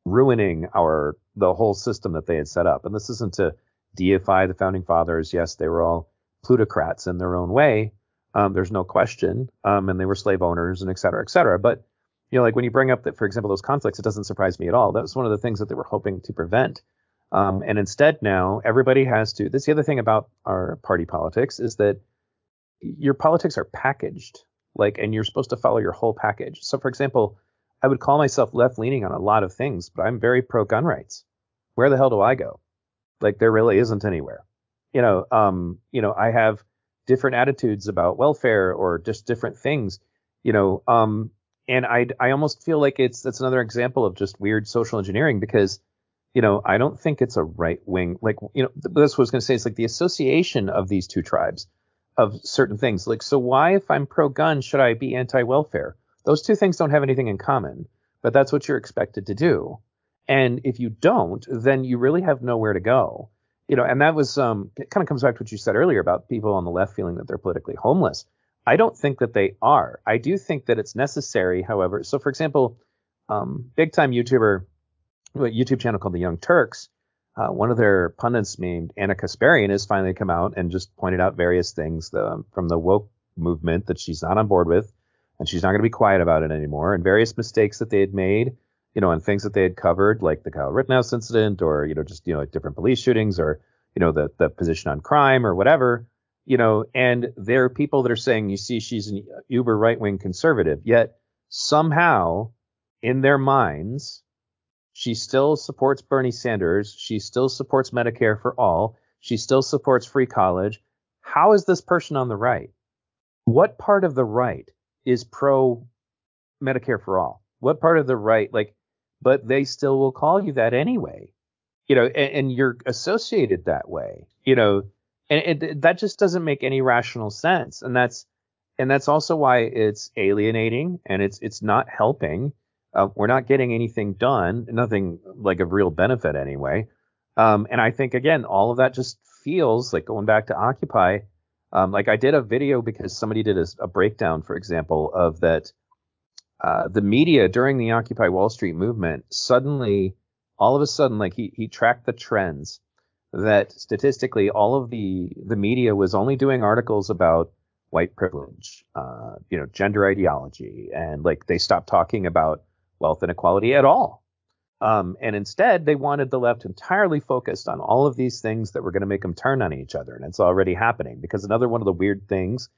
ruining our the whole system that they had set up. And this isn't to deify the founding fathers. Yes, they were all plutocrats in their own way. Um, there's no question. Um, and they were slave owners and et cetera, et cetera. But You know, like when you bring up that, for example, those conflicts, it doesn't surprise me at all. That was one of the things that they were hoping to prevent. Um, and instead, now everybody has to. This is the other thing about our party politics is that your politics are packaged, like, and you're supposed to follow your whole package. So, for example, I would call myself left leaning on a lot of things, but I'm very pro gun rights. Where the hell do I go? Like, there really isn't anywhere. You know, um, you know, I have different attitudes about welfare or just different things. You know, um, and I I almost feel like it's that's another example of just weird social engineering because you know I don't think it's a right wing like you know I was going to say it's like the association of these two tribes of certain things. Like so why if I'm pro gun should I be anti welfare those two things don't have anything in common but that's what you're expected to do. And if you don't then you really have nowhere to go you know and that was um it kind of comes back to what you said earlier about people on the left feeling that they're politically homeless I don't think that they are. I do think that it's necessary, however. So, for example, um, big time YouTuber, YouTube channel called The Young Turks, uh, one of their pundits named Ana Kasparian has finally come out and just pointed out various things the, from the woke movement that she's not on board with, and she's not going to be quiet about it anymore, and various mistakes that they had made, you know, and things that they had covered, like the Kyle Rittenhouse incident, or you know, just you know, different police shootings, or you know, the the position on crime, or whatever you know, and there are people that are saying, you see, she's an uber right wing conservative, yet somehow in their minds, she still supports Bernie Sanders. She still supports Medicare for all. She still supports free college. How is this person on the right? What part of the right is pro Medicare for all? What part of the right, like, but they still will call you that anyway, you know, and, and you're associated that way, you know, and that just doesn't make any rational sense. And that's and that's also why it's alienating and it's it's not helping. Uh, we're not getting anything done nothing like of real benefit anyway. Um, and i think again all of that just feels like going back to occupy. Um, like i did a video because somebody did a, a breakdown for example of that uh, the media during the occupy wall street movement suddenly all of a sudden like he, he tracked the trends that statistically all of the the media was only doing articles about white privilege, uh, you know, gender ideology, and like they stopped talking about wealth inequality at all. Um, and instead, they wanted the left entirely focused on all of these things that were going to make them turn on each other. And it's already happening because another one of the weird things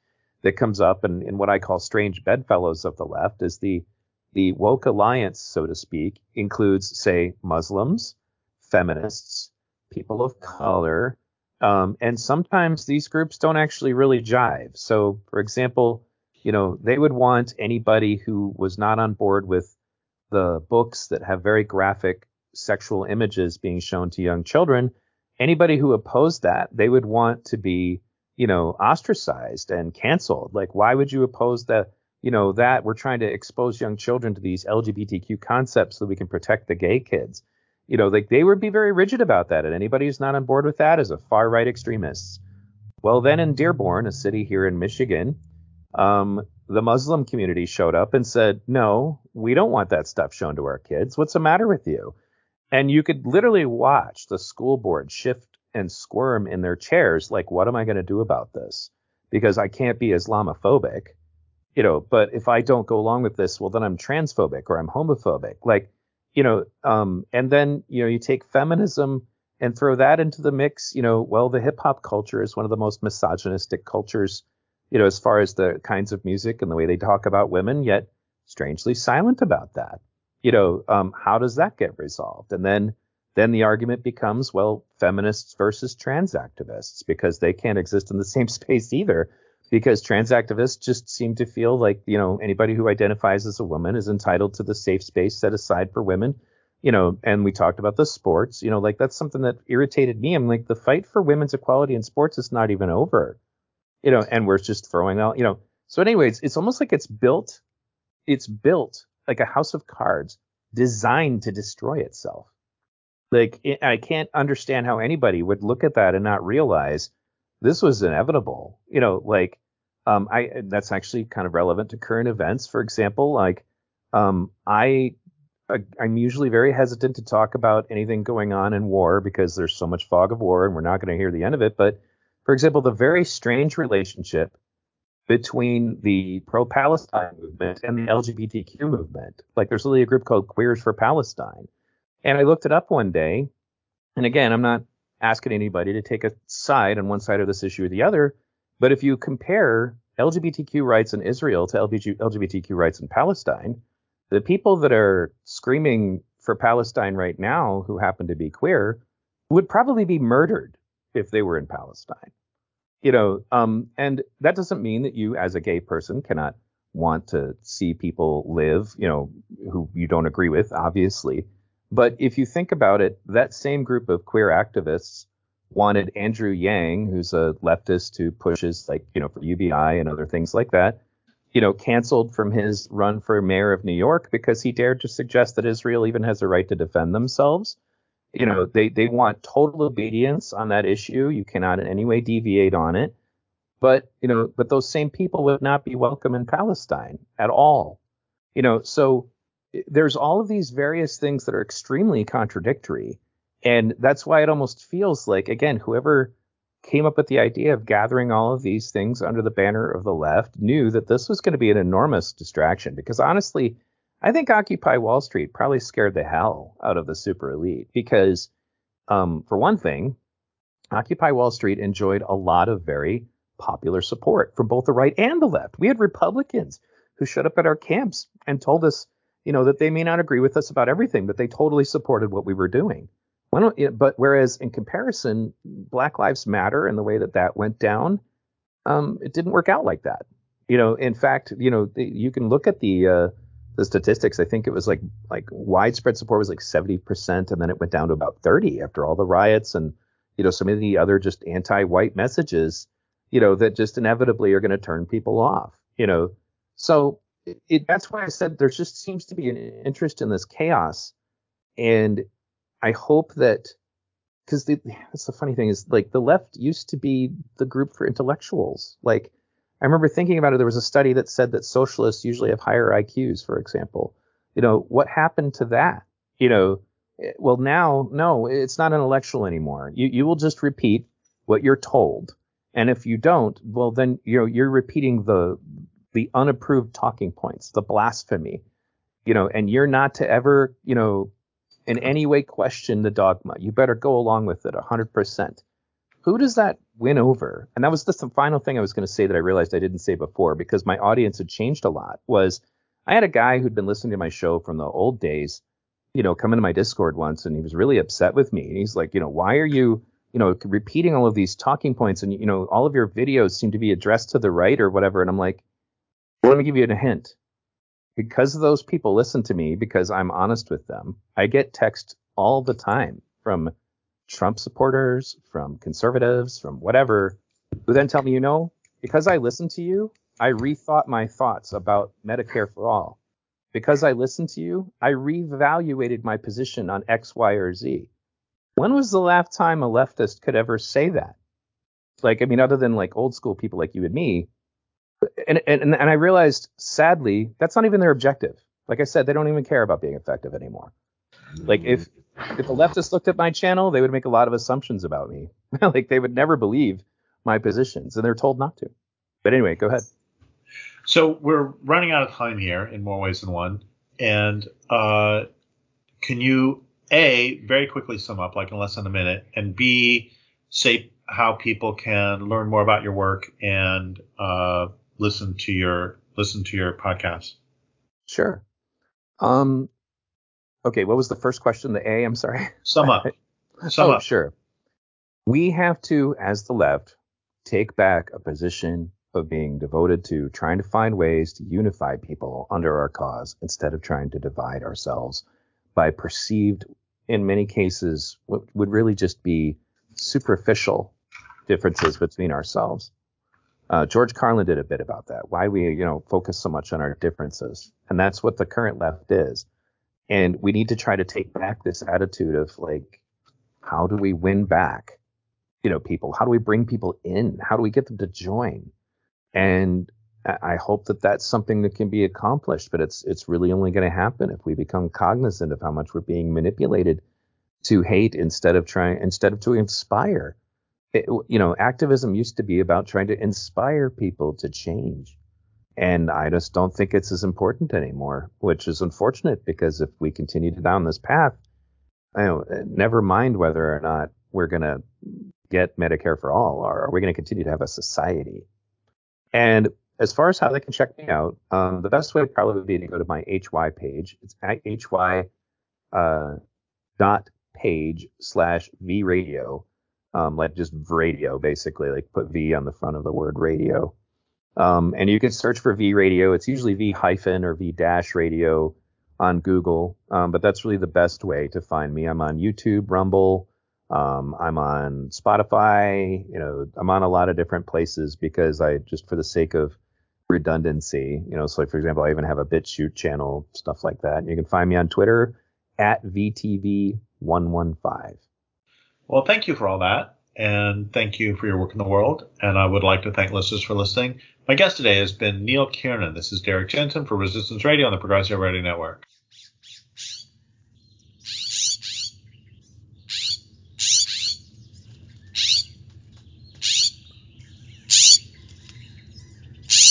that comes up in, in what I call strange bedfellows of the left is the the woke alliance, so to speak, includes, say, Muslims, feminists, people of color. Um, and sometimes these groups don't actually really jive. So, for example, you know, they would want anybody who was not on board with the books that have very graphic sexual images being shown to young children. Anybody who opposed that, they would want to be, you know, ostracized and canceled. Like, why would you oppose the, You know, that we're trying to expose young children to these LGBTQ concepts so we can protect the gay kids you know, like they would be very rigid about that. And anybody who's not on board with that is a far right extremist. Well, then in Dearborn, a city here in Michigan, um, the Muslim community showed up and said, no, we don't want that stuff shown to our kids. What's the matter with you? And you could literally watch the school board shift and squirm in their chairs, like, what am I going to do about this? Because I can't be Islamophobic, you know, but if I don't go along with this, well, then I'm transphobic or I'm homophobic. Like, you know, um, and then you know you take feminism and throw that into the mix. You know, well, the hip hop culture is one of the most misogynistic cultures, you know, as far as the kinds of music and the way they talk about women, yet strangely silent about that. You know, um, how does that get resolved? And then then the argument becomes, well, feminists versus trans activists because they can't exist in the same space either because trans activists just seem to feel like you know anybody who identifies as a woman is entitled to the safe space set aside for women you know and we talked about the sports you know like that's something that irritated me. I'm like the fight for women's equality in sports is not even over you know and we're just throwing out you know. So anyways it's almost like it's built it's built like a house of cards designed to destroy itself like i can't understand how anybody would look at that and not realize this was inevitable. You know, like um, I that's actually kind of relevant to current events. For example, like um, I I'm usually very hesitant to talk about anything going on in war because there's so much fog of war and we're not going to hear the end of it. But for example, the very strange relationship between the pro-Palestine movement and the LGBTQ movement. Like there's really a group called Queers for Palestine. And I looked it up one day. And again, I'm not asking anybody to take a side on one side of this issue or the other. But if you compare LGBTQ rights in Israel to LGBTQ rights in Palestine, the people that are screaming for Palestine right now who happen to be queer would probably be murdered if they were in Palestine you know, um, and that doesn't mean that you, as a gay person, cannot want to see people live, you know, who you don't agree with, obviously. But if you think about it, that same group of queer activists wanted Andrew Yang, who's a leftist who pushes like, you know, for UBI and other things like that, you know, canceled from his run for mayor of New York because he dared to suggest that Israel even has a right to defend themselves. You know they they want total obedience on that issue. You cannot in any way deviate on it. But you know but those same people would not be welcome in palestine at all. You know so there's all of these various things that are extremely contradictory and that's why it almost feels like again whoever came up with the idea of gathering all of these things under the banner of the left knew that this was going to be an enormous distraction because honestly I think Occupy Wall Street probably scared the hell out of the super elite because, um, for one thing, Occupy Wall Street enjoyed a lot of very popular support from both the right and the left. We had Republicans who showed up at our camps and told us, you know, that they may not agree with us about everything, but they totally supported what we were doing. But whereas in comparison, Black Lives Matter and the way that that went down, um, it didn't work out like that. You know, in fact, you know, you can look at the uh, the statistics, I think it was like like widespread support was like 70%, and then it went down to about 30 after all the riots and you know some of the other just anti-white messages, you know, that just inevitably are going to turn people off, you know. So it, that's why I said there just seems to be an interest in this chaos, and I hope that because that's the funny thing is like the left used to be the group for intellectuals, like I remember thinking about it. There was a study that said that socialists usually have higher IQs, for example. You know, what happened to that? You know, eh, well, now, no, it's not intellectual anymore. You, you will just repeat what you're told. And if you don't, well, then, you know, you're repeating the, the unapproved talking points, the blasphemy, you know, and you're not to ever, you know, in any way question the dogma. You better go along with it 100% who does that win over? And that was the final thing I was going to say that I realized I didn't say before because my audience had changed a lot. Was I had a guy who'd been listening to my show from the old days, you know, come into my Discord once and he was really upset with me. And he's like, you know, why are you, you know, repeating all of these talking points and you know, all of your videos seem to be addressed to the right or whatever. And I'm like, well, let me give you a hint. Because those people listen to me because I'm honest with them, I get text all the time from Trump supporters, from conservatives, from whatever, who then tell me, you know, because I listened to you, I rethought my thoughts about Medicare for all. Because I listened to you, I reevaluated my position on X, Y, or Z. When was the last time a leftist could ever say that? Like, I mean, other than like old school people like you and me. And, and, and I realized, sadly, that's not even their objective. Like I said, they don't even care about being effective anymore. Like if if the leftists looked at my channel, they would make a lot of assumptions about me. like they would never believe my positions, and they're told not to. But anyway, go ahead. So we're running out of time here in more ways than one. And uh, can you a very quickly sum up, like in less than a minute, and b say how people can learn more about your work and uh, listen to your listen to your podcast? Sure. Um, Okay, what was the first question? The A, I'm sorry. Sum up. Sum oh, up. Sure. We have to, as the left, take back a position of being devoted to trying to find ways to unify people under our cause instead of trying to divide ourselves by perceived, in many cases, what would really just be superficial differences between ourselves. Uh, George Carlin did a bit about that. Why we, you know, focus so much on our differences, and that's what the current left is. And we need to try to take back this attitude of like, how do we win back, you know, people? How do we bring people in? How do we get them to join? And I hope that that's something that can be accomplished, but it's it's really only going to happen if we become cognizant of how much we're being manipulated to hate instead of trying instead of to inspire. It, you know, activism used to be about trying to inspire people to change. And I just don't think it's as important anymore, which is unfortunate because if we continue down this path, I know, never mind whether or not we're going to get Medicare for all, or are we going to continue to have a society? And as far as how they can check me out, um, the best way probably would be to go to my HY page. It's at HY uh, dot page slash V radio, um, like just radio, basically, like put V on the front of the word radio. Um, and you can search for V radio. It's usually V hyphen or V dash radio on Google, um, but that's really the best way to find me. I'm on YouTube, Rumble. Um, I'm on Spotify. You know, I'm on a lot of different places because I just for the sake of redundancy, you know, so like for example, I even have a BitChute channel, stuff like that. And you can find me on Twitter at VTV115. Well, thank you for all that. And thank you for your work in the world. And I would like to thank listeners for listening. My guest today has been Neil Kiernan. This is Derrick Jensen for Resistance Radio on the Progressive Radio Network.